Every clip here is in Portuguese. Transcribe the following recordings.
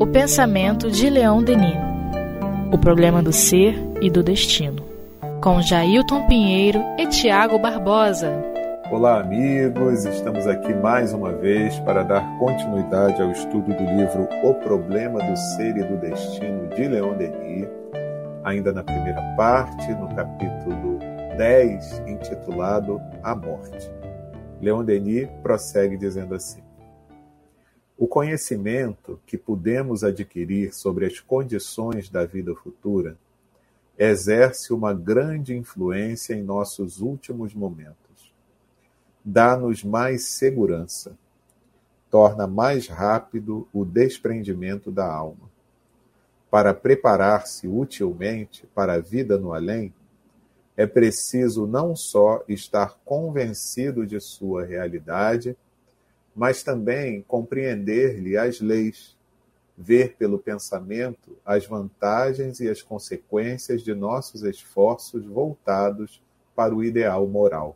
O pensamento de Leão Denis. O problema do ser e do destino. Com Jailton Pinheiro e Tiago Barbosa. Olá, amigos. Estamos aqui mais uma vez para dar continuidade ao estudo do livro O Problema do Ser e do Destino de Leon Denis, ainda na primeira parte, no capítulo 10, intitulado A Morte. Leon Denis prossegue dizendo assim: O conhecimento que podemos adquirir sobre as condições da vida futura exerce uma grande influência em nossos últimos momentos. Dá-nos mais segurança, torna mais rápido o desprendimento da alma. Para preparar-se utilmente para a vida no além, é preciso não só estar convencido de sua realidade, mas também compreender-lhe as leis, ver pelo pensamento as vantagens e as consequências de nossos esforços voltados para o ideal moral.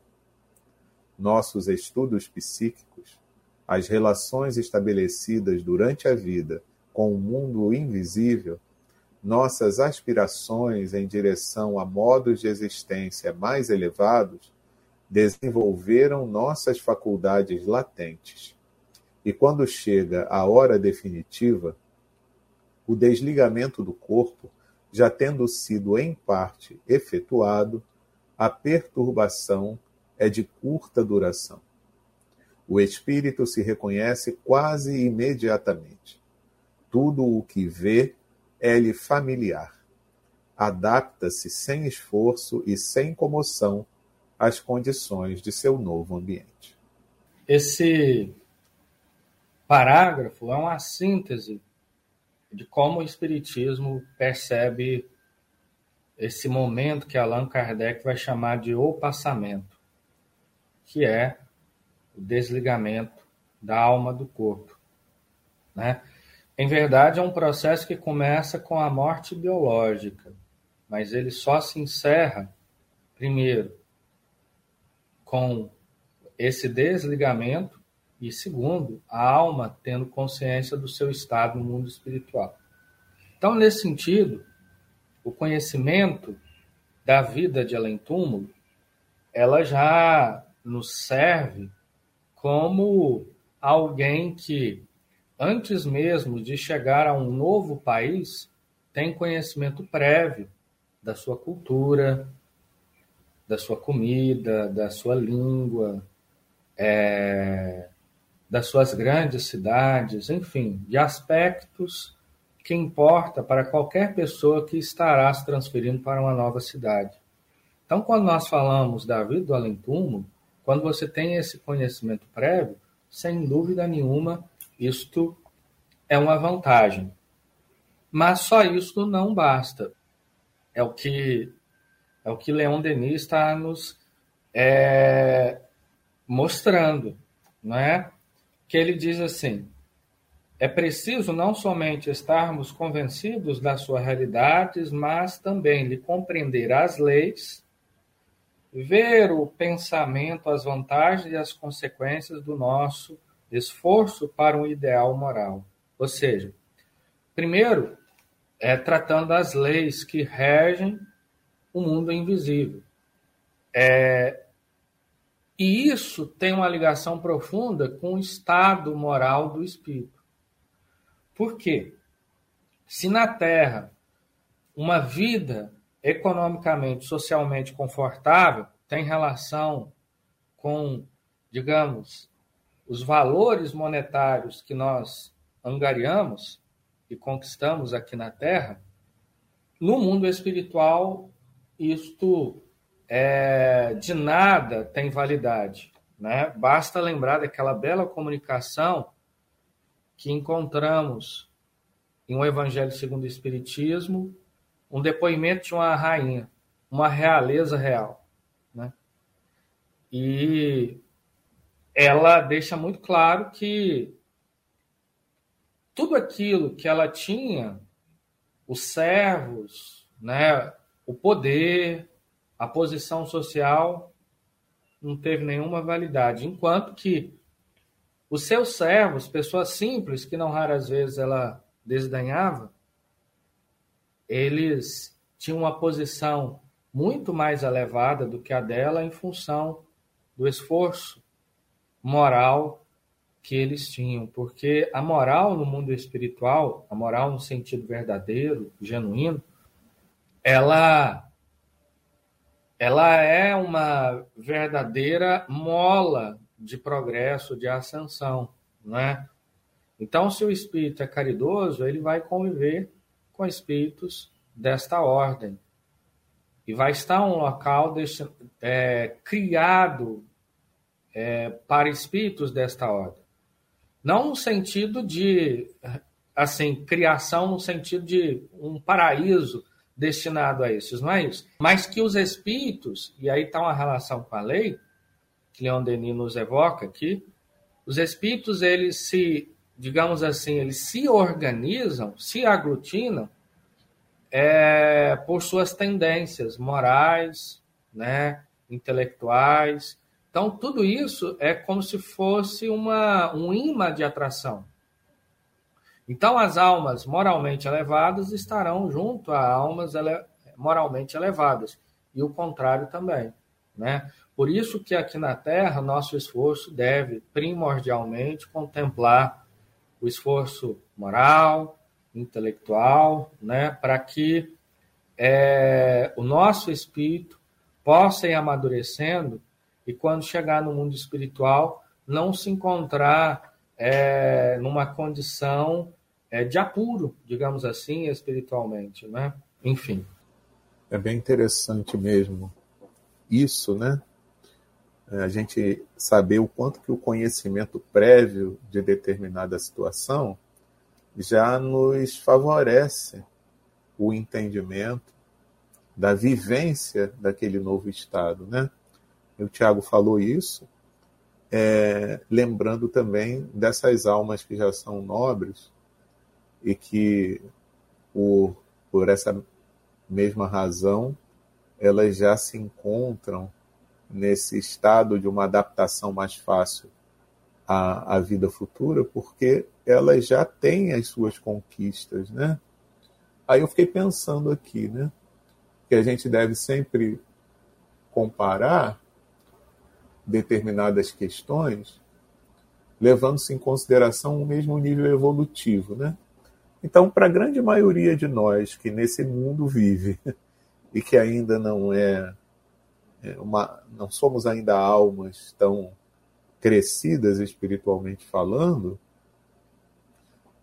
Nossos estudos psíquicos, as relações estabelecidas durante a vida com o mundo invisível, nossas aspirações em direção a modos de existência mais elevados desenvolveram nossas faculdades latentes. E quando chega a hora definitiva, o desligamento do corpo, já tendo sido em parte efetuado, a perturbação é de curta duração. O espírito se reconhece quase imediatamente. Tudo o que vê é-lhe familiar. Adapta-se sem esforço e sem comoção às condições de seu novo ambiente. Esse parágrafo é uma síntese de como o Espiritismo percebe esse momento que Allan Kardec vai chamar de o passamento, que é o desligamento da alma do corpo. Né? Em verdade, é um processo que começa com a morte biológica, mas ele só se encerra, primeiro, com esse desligamento e, segundo, a alma tendo consciência do seu estado no mundo espiritual. Então, nesse sentido, o conhecimento da vida de além-túmulo, ela já nos serve como alguém que antes mesmo de chegar a um novo país, tem conhecimento prévio da sua cultura, da sua comida, da sua língua, é, das suas grandes cidades, enfim, de aspectos que importa para qualquer pessoa que estará se transferindo para uma nova cidade. Então, quando nós falamos da vida do além-túmulo, quando você tem esse conhecimento prévio, sem dúvida nenhuma, isto é uma vantagem. Mas só isso não basta. É o que é o que Leon Denis está nos é, mostrando, é? Que ele diz assim: é preciso não somente estarmos convencidos das suas realidades, mas também lhe compreender as leis, ver o pensamento, as vantagens e as consequências do nosso esforço para um ideal moral. Ou seja, primeiro, é tratando das leis que regem o mundo invisível. É, e isso tem uma ligação profunda com o estado moral do espírito. Por quê? Se na Terra uma vida economicamente, socialmente confortável tem relação com, digamos, os valores monetários que nós angariamos e conquistamos aqui na Terra, no mundo espiritual, isto é, de nada tem validade. Né? Basta lembrar daquela bela comunicação que encontramos em um Evangelho segundo o Espiritismo, um depoimento de uma rainha, uma realeza real. Né? E ela deixa muito claro que tudo aquilo que ela tinha, os servos, né, o poder, a posição social, não teve nenhuma validade. Enquanto que os seus servos, pessoas simples, que não raras vezes ela desdenhava, eles tinham uma posição muito mais elevada do que a dela em função do esforço moral que eles tinham, porque a moral no mundo espiritual, a moral no sentido verdadeiro, genuíno, ela ela é uma verdadeira mola de progresso, de ascensão, não é? Então, se o espírito é caridoso, ele vai conviver com espíritos desta ordem e vai estar um local deste, é, criado é, para espíritos desta ordem, não no sentido de assim criação no sentido de um paraíso destinado a esses, não é isso? Mas que os espíritos, e aí está uma relação com a lei, que Leon Denis nos evoca aqui, os espíritos, eles se, digamos assim, eles se organizam, se aglutinam é, por suas tendências morais, né, intelectuais. Então, tudo isso é como se fosse uma, um imã de atração. Então, as almas moralmente elevadas estarão junto a almas ele moralmente elevadas, e o contrário também. Né? Por isso que aqui na Terra, nosso esforço deve primordialmente contemplar o esforço moral, intelectual, né? para que é, o nosso espírito possa ir amadurecendo e quando chegar no mundo espiritual, não se encontrar é, numa condição é, de apuro, digamos assim, espiritualmente, né? Enfim. É bem interessante mesmo isso, né? É, a gente saber o quanto que o conhecimento prévio de determinada situação já nos favorece o entendimento da vivência daquele novo estado, né? O Tiago falou isso, é, lembrando também dessas almas que já são nobres e que, por, por essa mesma razão, elas já se encontram nesse estado de uma adaptação mais fácil à, à vida futura, porque elas já têm as suas conquistas, né? Aí eu fiquei pensando aqui, né? Que a gente deve sempre comparar determinadas questões, levando-se em consideração o mesmo nível evolutivo, né? Então, para a grande maioria de nós que nesse mundo vive e que ainda não é, é uma, não somos ainda almas tão crescidas espiritualmente falando,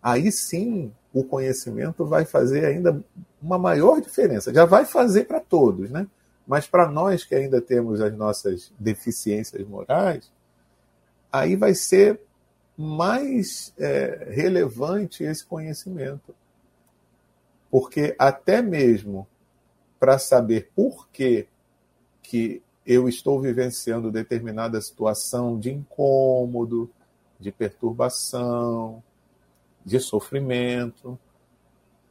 aí sim o conhecimento vai fazer ainda uma maior diferença. Já vai fazer para todos, né? Mas para nós que ainda temos as nossas deficiências morais, aí vai ser mais é, relevante esse conhecimento. Porque até mesmo para saber por que, que eu estou vivenciando determinada situação de incômodo, de perturbação, de sofrimento,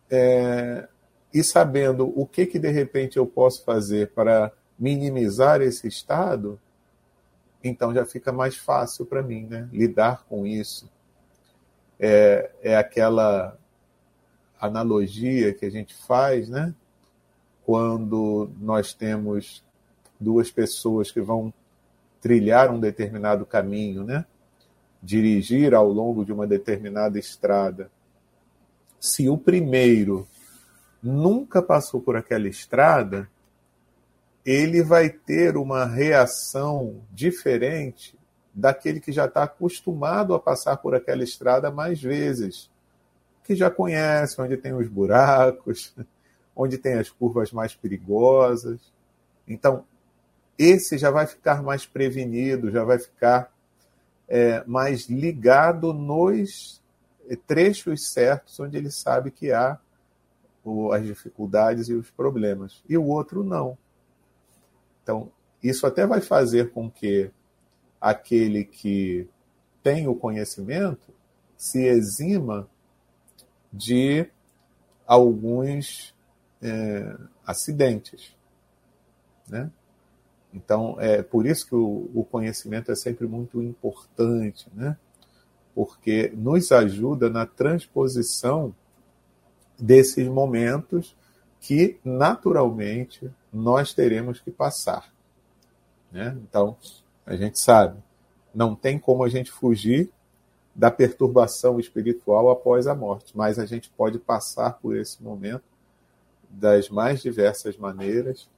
é, e sabendo o que, que de repente eu posso fazer para minimizar esse estado, então já fica mais fácil para mim né? lidar com isso. É, é aquela analogia que a gente faz, né? Quando nós temos duas pessoas que vão trilhar um determinado caminho, né? Dirigir ao longo de uma determinada estrada. Se o primeiro nunca passou por aquela estrada, ele vai ter uma reação diferente daquele que já está acostumado a passar por aquela estrada mais vezes, que já conhece onde tem os buracos, onde tem as curvas mais perigosas. Então, esse já vai ficar mais prevenido, já vai ficar é, mais ligado nos trechos certos onde ele sabe que há as dificuldades e os problemas. E o outro não. Então, isso até vai fazer com que aquele que tem o conhecimento se exima de alguns é, acidentes. Né? Então, é por isso que o, o, conhecimento é sempre muito importante. Né? porque nos ajuda na transposição desses momentos que naturalmente nós teremos que passar. Né? Então, a gente sabe, não tem como a gente fugir da perturbação espiritual após a morte, mas a gente pode passar por esse momento das mais diversas maneiras,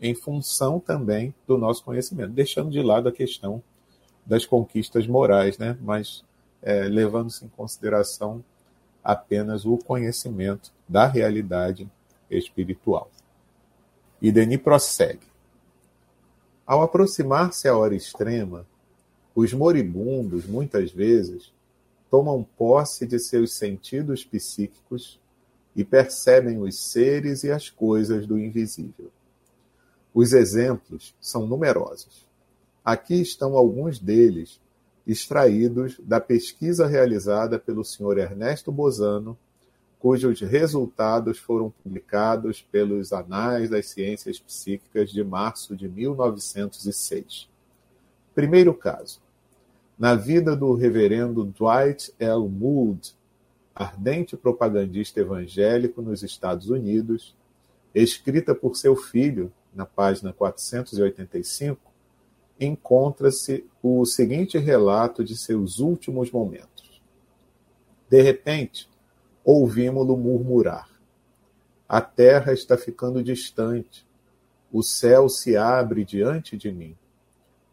em função também do nosso conhecimento, deixando de lado a questão das conquistas morais, né? mas é, levando-se em consideração apenas o conhecimento da realidade espiritual. E Denis prossegue. Ao aproximar-se a hora extrema, os moribundos, muitas vezes, tomam posse de seus sentidos psíquicos e percebem os seres e as coisas do invisível. Os exemplos são numerosos. Aqui estão alguns deles extraídos da pesquisa realizada pelo Sr. Ernesto Bozano, cujos resultados foram publicados pelos Anais das Ciências Psíquicas de março de 1906. Primeiro caso. Na vida do reverendo Dwight L. Moody, ardente propagandista evangélico nos Estados Unidos, escrita por seu filho, na página 485, encontra-se o seguinte relato de seus últimos momentos. De repente, ouvimos-lo murmurar: A terra está ficando distante, o céu se abre diante de mim.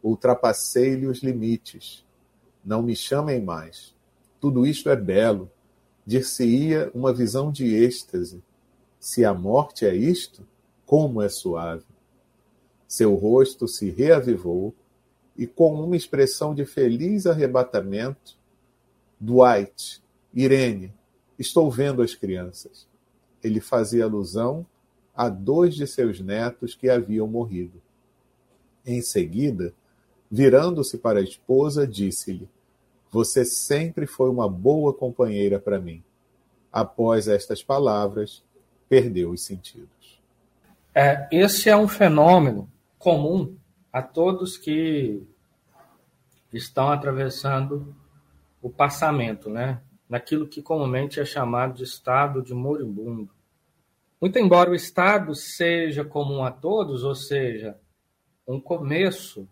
Ultrapassei-lhe os limites. Não me chamem mais. Tudo isto é belo. Dir-se-ia uma visão de êxtase. Se a morte é isto, como é suave. Seu rosto se reavivou e, com uma expressão de feliz arrebatamento, Dwight, Irene, estou vendo as crianças. Ele fazia alusão a dois de seus netos que haviam morrido. Em seguida, virando-se para a esposa, disse-lhe: Você sempre foi uma boa companheira para mim. Após estas palavras, perdeu os sentidos. É, esse é um fenômeno comum a todos que estão atravessando o passamento, né? Naquilo que comumente é chamado de estado de moribundo. Muito embora o estado seja comum a todos, ou seja, um começo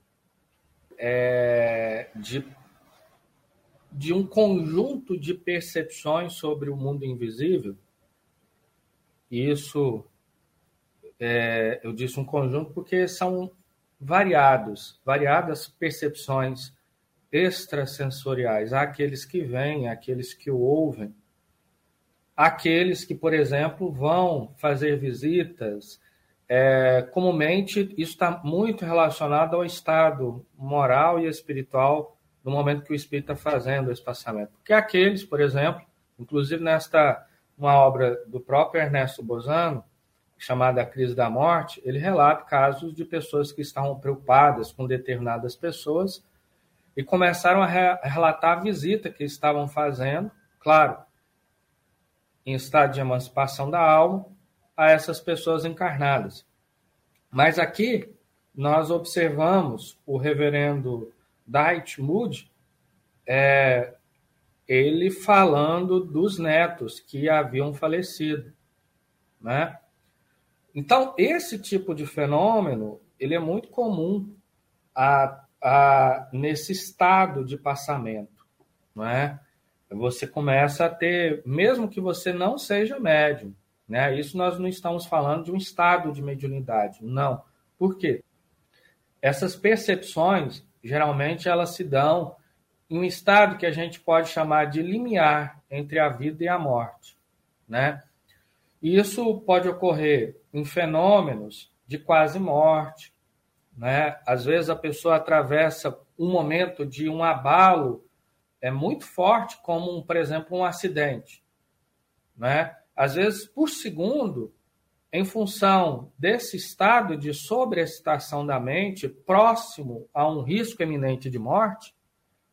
é, de, de um conjunto de percepções sobre o mundo invisível, isso é, eu disse um conjunto porque são variados, variadas percepções extrasensoriais. Aqueles que veem, aqueles que ouvem, aqueles que, por exemplo, vão fazer visitas. É, comumente, isso está muito relacionado ao estado moral e espiritual no momento que o espírito está fazendo esse passamento. Porque aqueles, por exemplo, inclusive nesta uma obra do próprio Ernesto Bozano, chamada A Crise da Morte, ele relata casos de pessoas que estavam preocupadas com determinadas pessoas e começaram a, re relatar a visita que estavam fazendo, claro, em estado de emancipação da alma, a essas pessoas encarnadas. Mas aqui nós observamos o reverendo Dight Moody, é, ele falando dos netos que haviam falecido, né? Então, esse tipo de fenômeno ele é muito comum a, a, nesse estado de passamento. Não é? Você começa a ter, mesmo que você não seja médium, né? isso nós não estamos falando de um estado de mediunidade, não. Por quê? Essas percepções, geralmente, elas se dão em um estado que a gente pode chamar de limiar entre a vida e a morte. Né? E isso pode ocorrer em fenômenos de quase morte. Né? Às vezes a pessoa atravessa um momento de um abalo é muito forte, como, por exemplo, um acidente. Né? Às vezes, por segundo, em função desse estado de sobreexcitação da mente, próximo a um risco eminente de morte,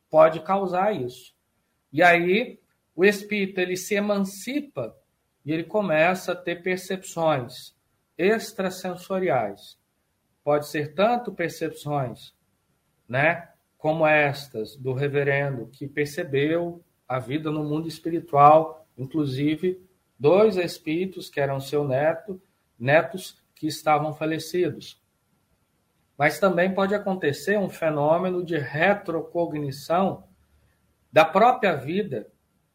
pode causar isso. E aí, o espírito ele se emancipa e ele começa a ter percepções extrasensoriais. Pode ser tanto percepções, né, como estas do reverendo que percebeu a vida no mundo espiritual, inclusive dois espíritos que eram seu neto, netos que estavam falecidos. Mas também pode acontecer um fenômeno de retrocognição da própria vida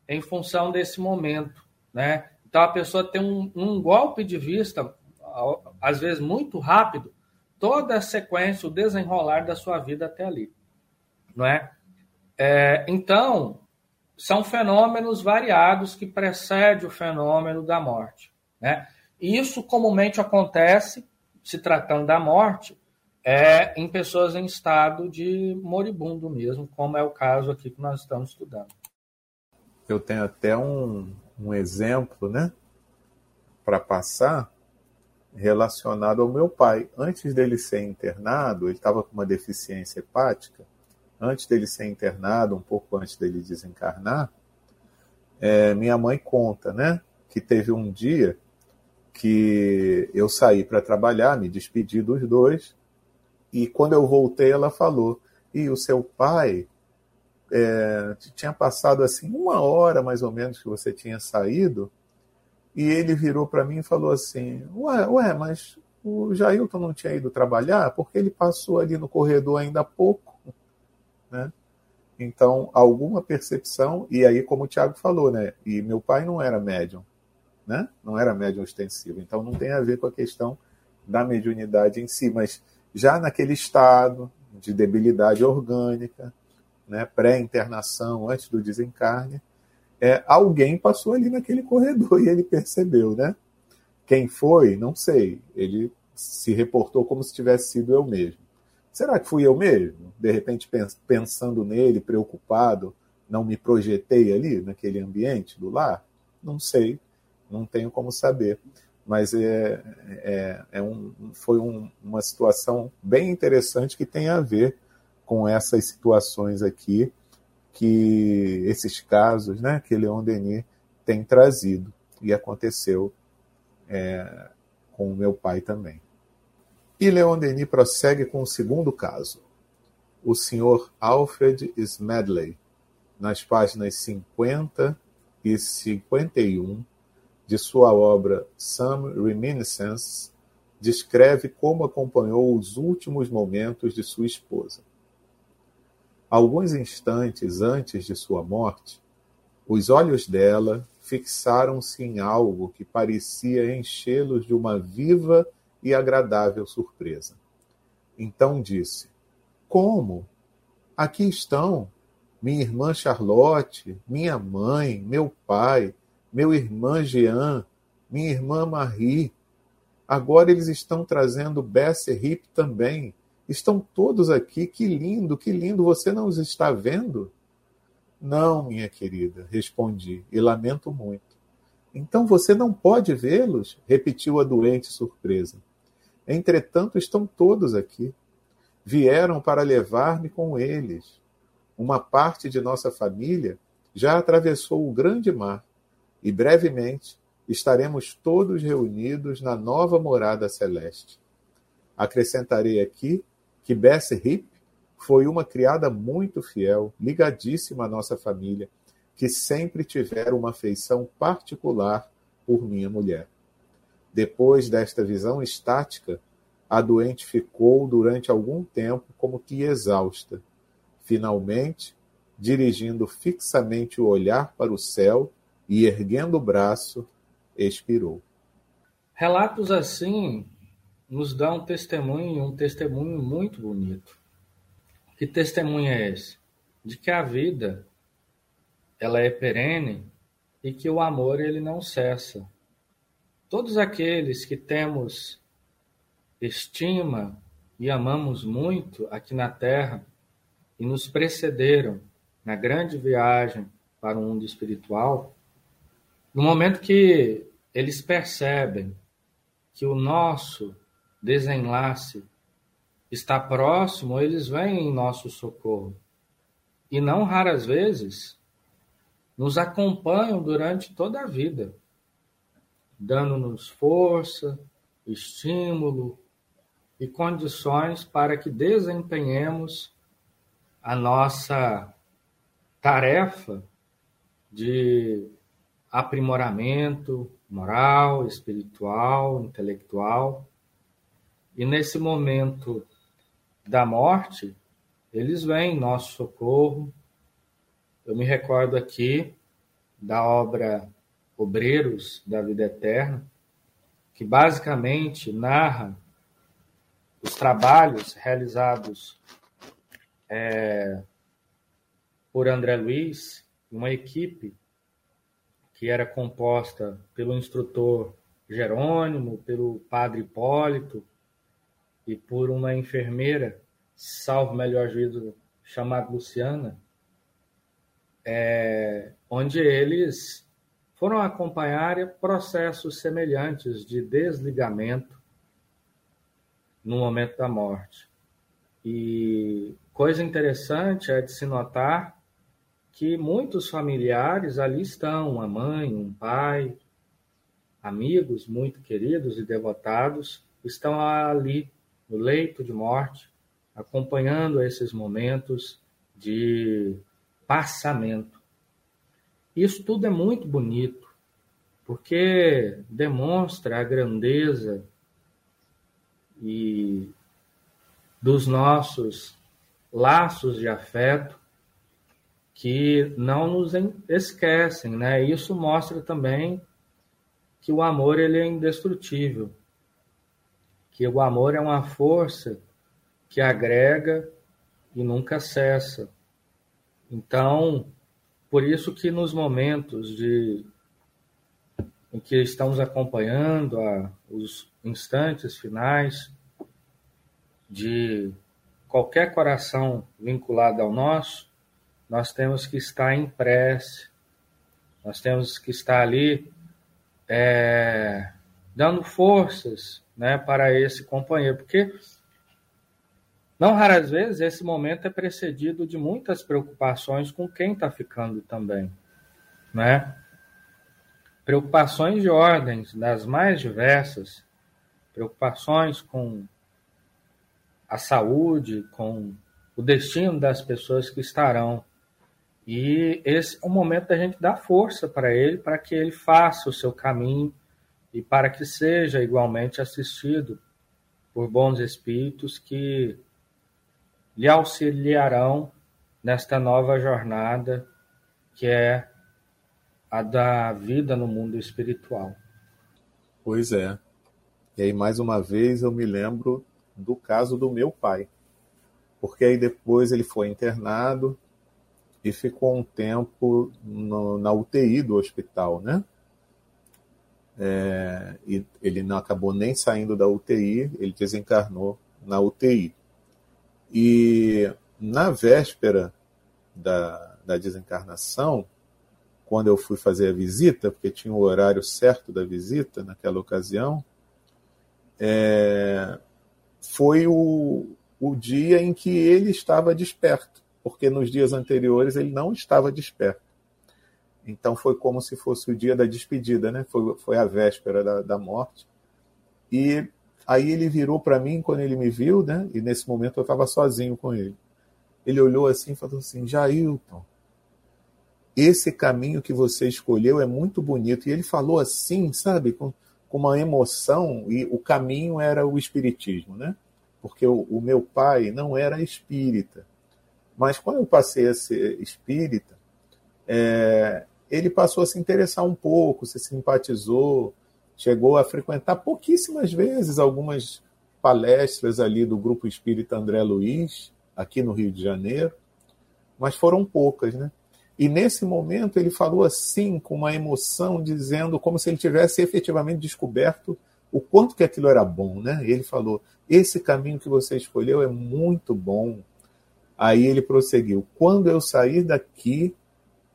em função desse momento, né? Então a pessoa tem um, um golpe de vista, às vezes muito rápido, toda a sequência, o desenrolar da sua vida até ali, não é? é então são fenômenos variados que precedem o fenômeno da morte, né? Isso comumente acontece, se tratando da morte, é em pessoas em estado de moribundo mesmo, como é o caso aqui que nós estamos estudando. Eu tenho até um, um exemplo, né, para passar relacionado ao meu pai. Antes dele ser internado, ele estava com uma deficiência hepática. Antes dele ser internado, um pouco antes dele desencarnar, é, minha mãe conta, né, que teve um dia que eu saí para trabalhar, me despedi dos dois, e quando eu voltei, ela falou: e o seu pai é, tinha passado assim uma hora mais ou menos que você tinha saído, e ele virou para mim e falou assim: Ué, ué, mas o Jailton não tinha ido trabalhar porque ele passou ali no corredor ainda há pouco. Né? Então, alguma percepção, e aí, como o Tiago falou, né? E meu pai não era médium, né? Não era médium ostensivo. Então, não tem a ver com a questão da mediunidade em si, mas já naquele estado de debilidade orgânica, né, pré-internação, antes do desencarne, é, alguém passou ali naquele corredor e ele percebeu, né? Quem foi? Não sei. Ele se reportou como se tivesse sido eu mesmo. Será que fui eu mesmo? De repente, pensando nele, preocupado, não me projetei ali naquele ambiente do lar? Não sei, não tenho como saber. Mas é, é, é um, foi um, uma situação bem interessante que tem a ver com essas situações aqui, que esses casos né, que Leon Denis tem trazido. E aconteceu é, com o meu pai também. E Leon Denis prossegue com o segundo caso. O senhor Alfred Smedley, nas páginas 50 e 51 de sua obra Some Reminiscences, descreve como acompanhou os últimos momentos de sua esposa. Alguns instantes antes de sua morte, os olhos dela fixaram-se em algo que parecia enchê-los de uma viva e agradável surpresa. Então disse: Como? Aqui estão minha irmã Charlotte, minha mãe, meu pai, meu irmão Jean, minha irmã Marie. Agora eles estão trazendo Bessie Hip também. Estão todos aqui, que lindo, que lindo, você não os está vendo? Não, minha querida, respondi, e lamento muito. Então você não pode vê-los? repetiu a doente surpresa. Entretanto, estão todos aqui. Vieram para levar-me com eles. Uma parte de nossa família já atravessou o grande mar e brevemente estaremos todos reunidos na nova morada celeste. Acrescentarei aqui que Bessie Hip foi uma criada muito fiel, ligadíssima à nossa família, que sempre tivera uma afeição particular por minha mulher. Depois desta visão estática, a doente ficou durante algum tempo como que exausta. Finalmente, dirigindo fixamente o olhar para o céu e, erguendo o braço, expirou. Relatos assim nos dá um testemunho, um testemunho muito bonito. Que testemunho é esse? De que a vida ela é perene e que o amor ele não cessa. Todos aqueles que temos estima e amamos muito aqui na terra e nos precederam na grande viagem para o mundo espiritual, no momento que eles percebem que o nosso desenlace está próximo, eles vêm em nosso socorro. E não raras vezes nos acompanham durante toda a vida, dando-nos força, estímulo e condições para que desempenhemos a nossa tarefa de aprimoramento moral, espiritual, intelectual. E nesse momento da morte, eles vêm em nosso socorro. Eu me recordo aqui da obra Obreiros da Vida Eterna, que basicamente narra os trabalhos realizados é, por André Luiz, uma equipe que era composta pelo instrutor Jerônimo, pelo padre Hipólito e por uma enfermeira, salvo melhor juízo, chamada Luciana, é, onde eles foram acompanhar processos semelhantes de desligamento no momento da morte. E coisa interessante é de se notar que muitos familiares ali estão, uma mãe, um pai, amigos muito queridos e devotados, estão ali no leito de morte, acompanhando esses momentos de passamento. Isso tudo é muito bonito, porque demonstra a grandeza e dos nossos laços de afeto que não nos esquecem, né? Isso mostra também que o amor ele é indestrutível, que o amor é uma força que agrega e nunca cessa. Então, por isso que nos momentos de em que estamos acompanhando a, os instantes finais de qualquer coração vinculado ao nosso, nós temos que estar em prece, nós temos que estar ali é, dando forças né, para esse companheiro, porque não raras vezes esse momento é precedido de muitas preocupações com quem está ficando também, né? Preocupações de ordens das mais diversas, preocupações com a saúde, com o destino das pessoas que estarão. E esse é o momento da gente dar força para ele, para que ele faça o seu caminho e para que seja igualmente assistido por bons espíritos que lhe auxiliarão nesta nova jornada que é a da vida no mundo espiritual. Pois é. E aí, mais uma vez, eu me lembro do caso do meu pai. Porque aí depois ele foi internado e ficou um tempo no, na UTI do hospital, né? É, e ele não acabou nem saindo da UTI, ele desencarnou na UTI. E na véspera da, da desencarnação, quando eu fui fazer a visita, porque tinha o horário certo da visita naquela ocasião, é, foi o, o dia em que ele estava desperto, porque nos dias anteriores ele não estava desperto. Então foi como se fosse o dia da despedida, né? Foi, foi a véspera da, da morte. E Aí ele virou para mim quando ele me viu, né? E nesse momento eu estava sozinho com ele. Ele olhou assim e falou assim: Jailton, esse caminho que você escolheu é muito bonito. E ele falou assim, sabe, com, com uma emoção, e o caminho era o espiritismo, né? Porque o, o meu pai não era espírita. Mas quando eu passei a ser espírita, é, ele passou a se interessar um pouco, se simpatizou, chegou a frequentar pouquíssimas vezes algumas palestras ali do Grupo Espírita André Luiz, aqui no Rio de Janeiro, mas foram poucas, né? E nesse momento ele falou assim, com uma emoção, dizendo como se ele tivesse efetivamente descoberto o quanto que aquilo era bom, né? Ele falou: esse caminho que você escolheu é muito bom. Aí ele prosseguiu: quando eu sair daqui,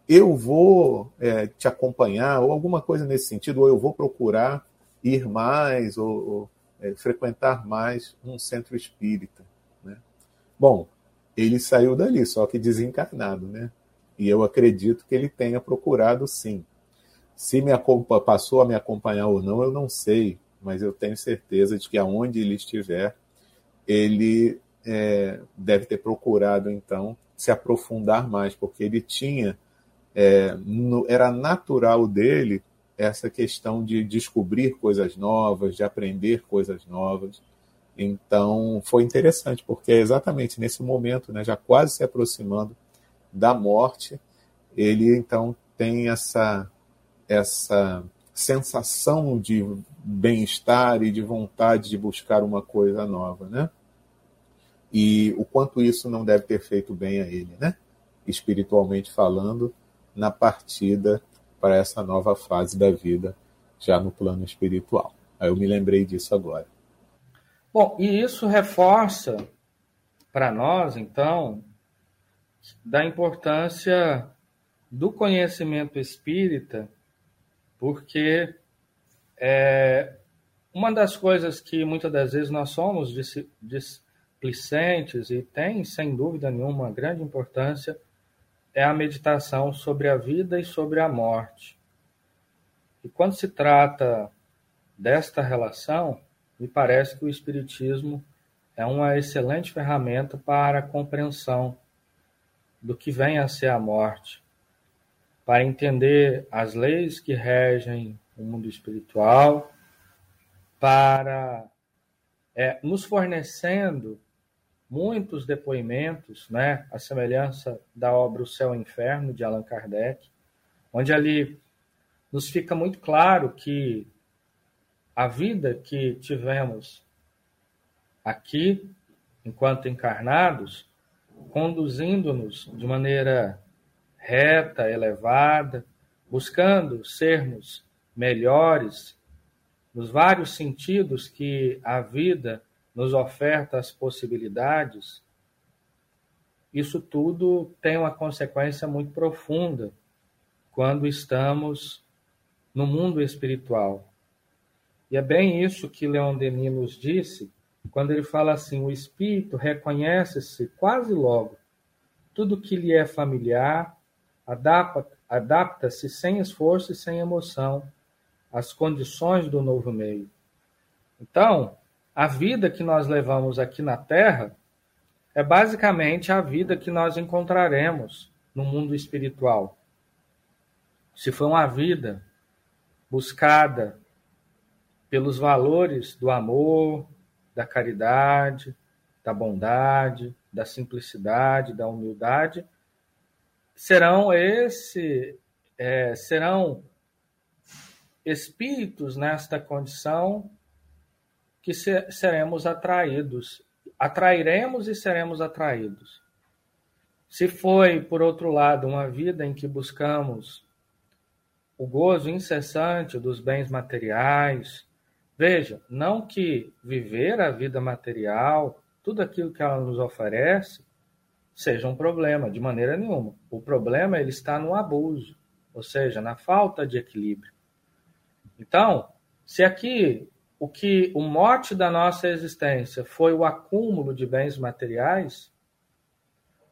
eu vou é, te acompanhar, ou alguma coisa nesse sentido, ou eu vou procurar ir mais, ou, ou é, frequentar mais um centro espírita. Né? Bom, ele saiu dali, só que desencarnado, né? E eu acredito que ele tenha procurado sim. Se me passou a me acompanhar ou não, eu não sei, mas eu tenho certeza de que aonde ele estiver, ele é, deve ter procurado então se aprofundar mais, porque ele tinha é, no, era natural dele essa questão de descobrir coisas novas, de aprender coisas novas. Então, foi interessante, porque é exatamente nesse momento, né, já quase se aproximando da morte, ele então tem essa, essa sensação de bem-estar e de vontade de buscar uma coisa nova, né? E o quanto isso não deve ter feito bem a ele, né? Espiritualmente falando, na partida para essa nova fase da vida, já no plano espiritual. Aí eu me lembrei disso agora. Bom, e isso reforça para nós, então, da importância do conhecimento espírita, porque é, uma das coisas que muitas das vezes nós somos displicentes e tem, sem dúvida nenhuma, grande importância é a meditação sobre a vida e sobre a morte. E quando se trata desta relação, me parece que o Espiritismo é uma excelente ferramenta para a compreensão do que vem a ser a morte, para entender as leis que regem o mundo espiritual, para é, nos fornecendo muitos depoimentos, né, a semelhança da obra O Céu e o Inferno, de Allan Kardec, onde ali nos fica muito claro que a vida que tivemos aqui, enquanto encarnados, conduzindo-nos de maneira reta, elevada, buscando sermos melhores nos vários sentidos que a vida nos oferta as possibilidades, isso tudo tem uma consequência muito profunda quando estamos no mundo espiritual. E é bem isso que Leon Denis nos disse, quando ele fala assim: o espírito reconhece-se quase logo. Tudo que lhe é familiar adapta-se sem esforço e sem emoção às condições do novo meio. Então, a vida que nós levamos aqui na Terra é basicamente a vida que nós encontraremos no mundo espiritual. Se for uma vida buscada pelos valores do amor, da caridade, da bondade, da simplicidade, da humildade, serão esse é, serão espíritos nesta condição que seremos atraídos. Atrairemos e seremos atraídos. Se foi, por outro lado, uma vida em que buscamos o gozo incessante dos bens materiais, veja, não que viver a vida material, tudo aquilo que ela nos oferece, seja um problema, de maneira nenhuma. O problema ele está no abuso, ou seja, na falta de equilíbrio. Então, se aqui o que o mote da nossa existência foi o acúmulo de bens materiais,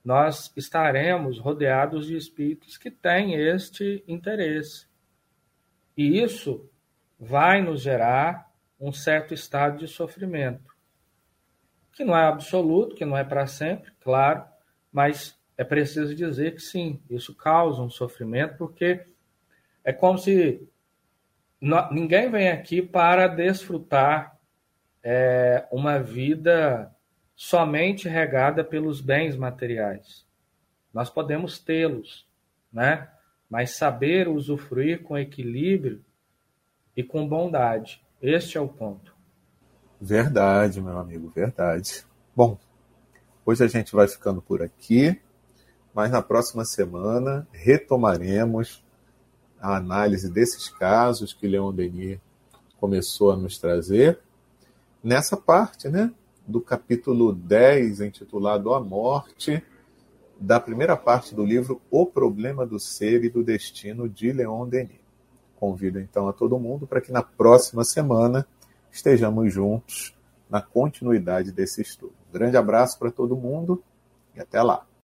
nós estaremos rodeados de espíritos que têm este interesse. E isso vai nos gerar um certo estado de sofrimento, que não é absoluto, que não é para sempre, claro, mas é preciso dizer que sim, isso causa um sofrimento, porque é como se ninguém vem aqui para desfrutar é, uma vida somente regada pelos bens materiais. Nós podemos tê-los, né? mas saber usufruir com equilíbrio e com bondade. Este é o ponto. Verdade, meu amigo, verdade. Bom, hoje a gente vai ficando por aqui, mas na próxima semana retomaremos a análise desses casos que Leon Denis começou a nos trazer, nessa parte né, do capítulo 10, intitulado A Morte, da primeira parte do livro O Problema do Ser e do Destino, de Leon Denis. Convido então a todo mundo para que na próxima semana estejamos juntos na continuidade desse estudo. Um grande abraço para todo mundo e até lá.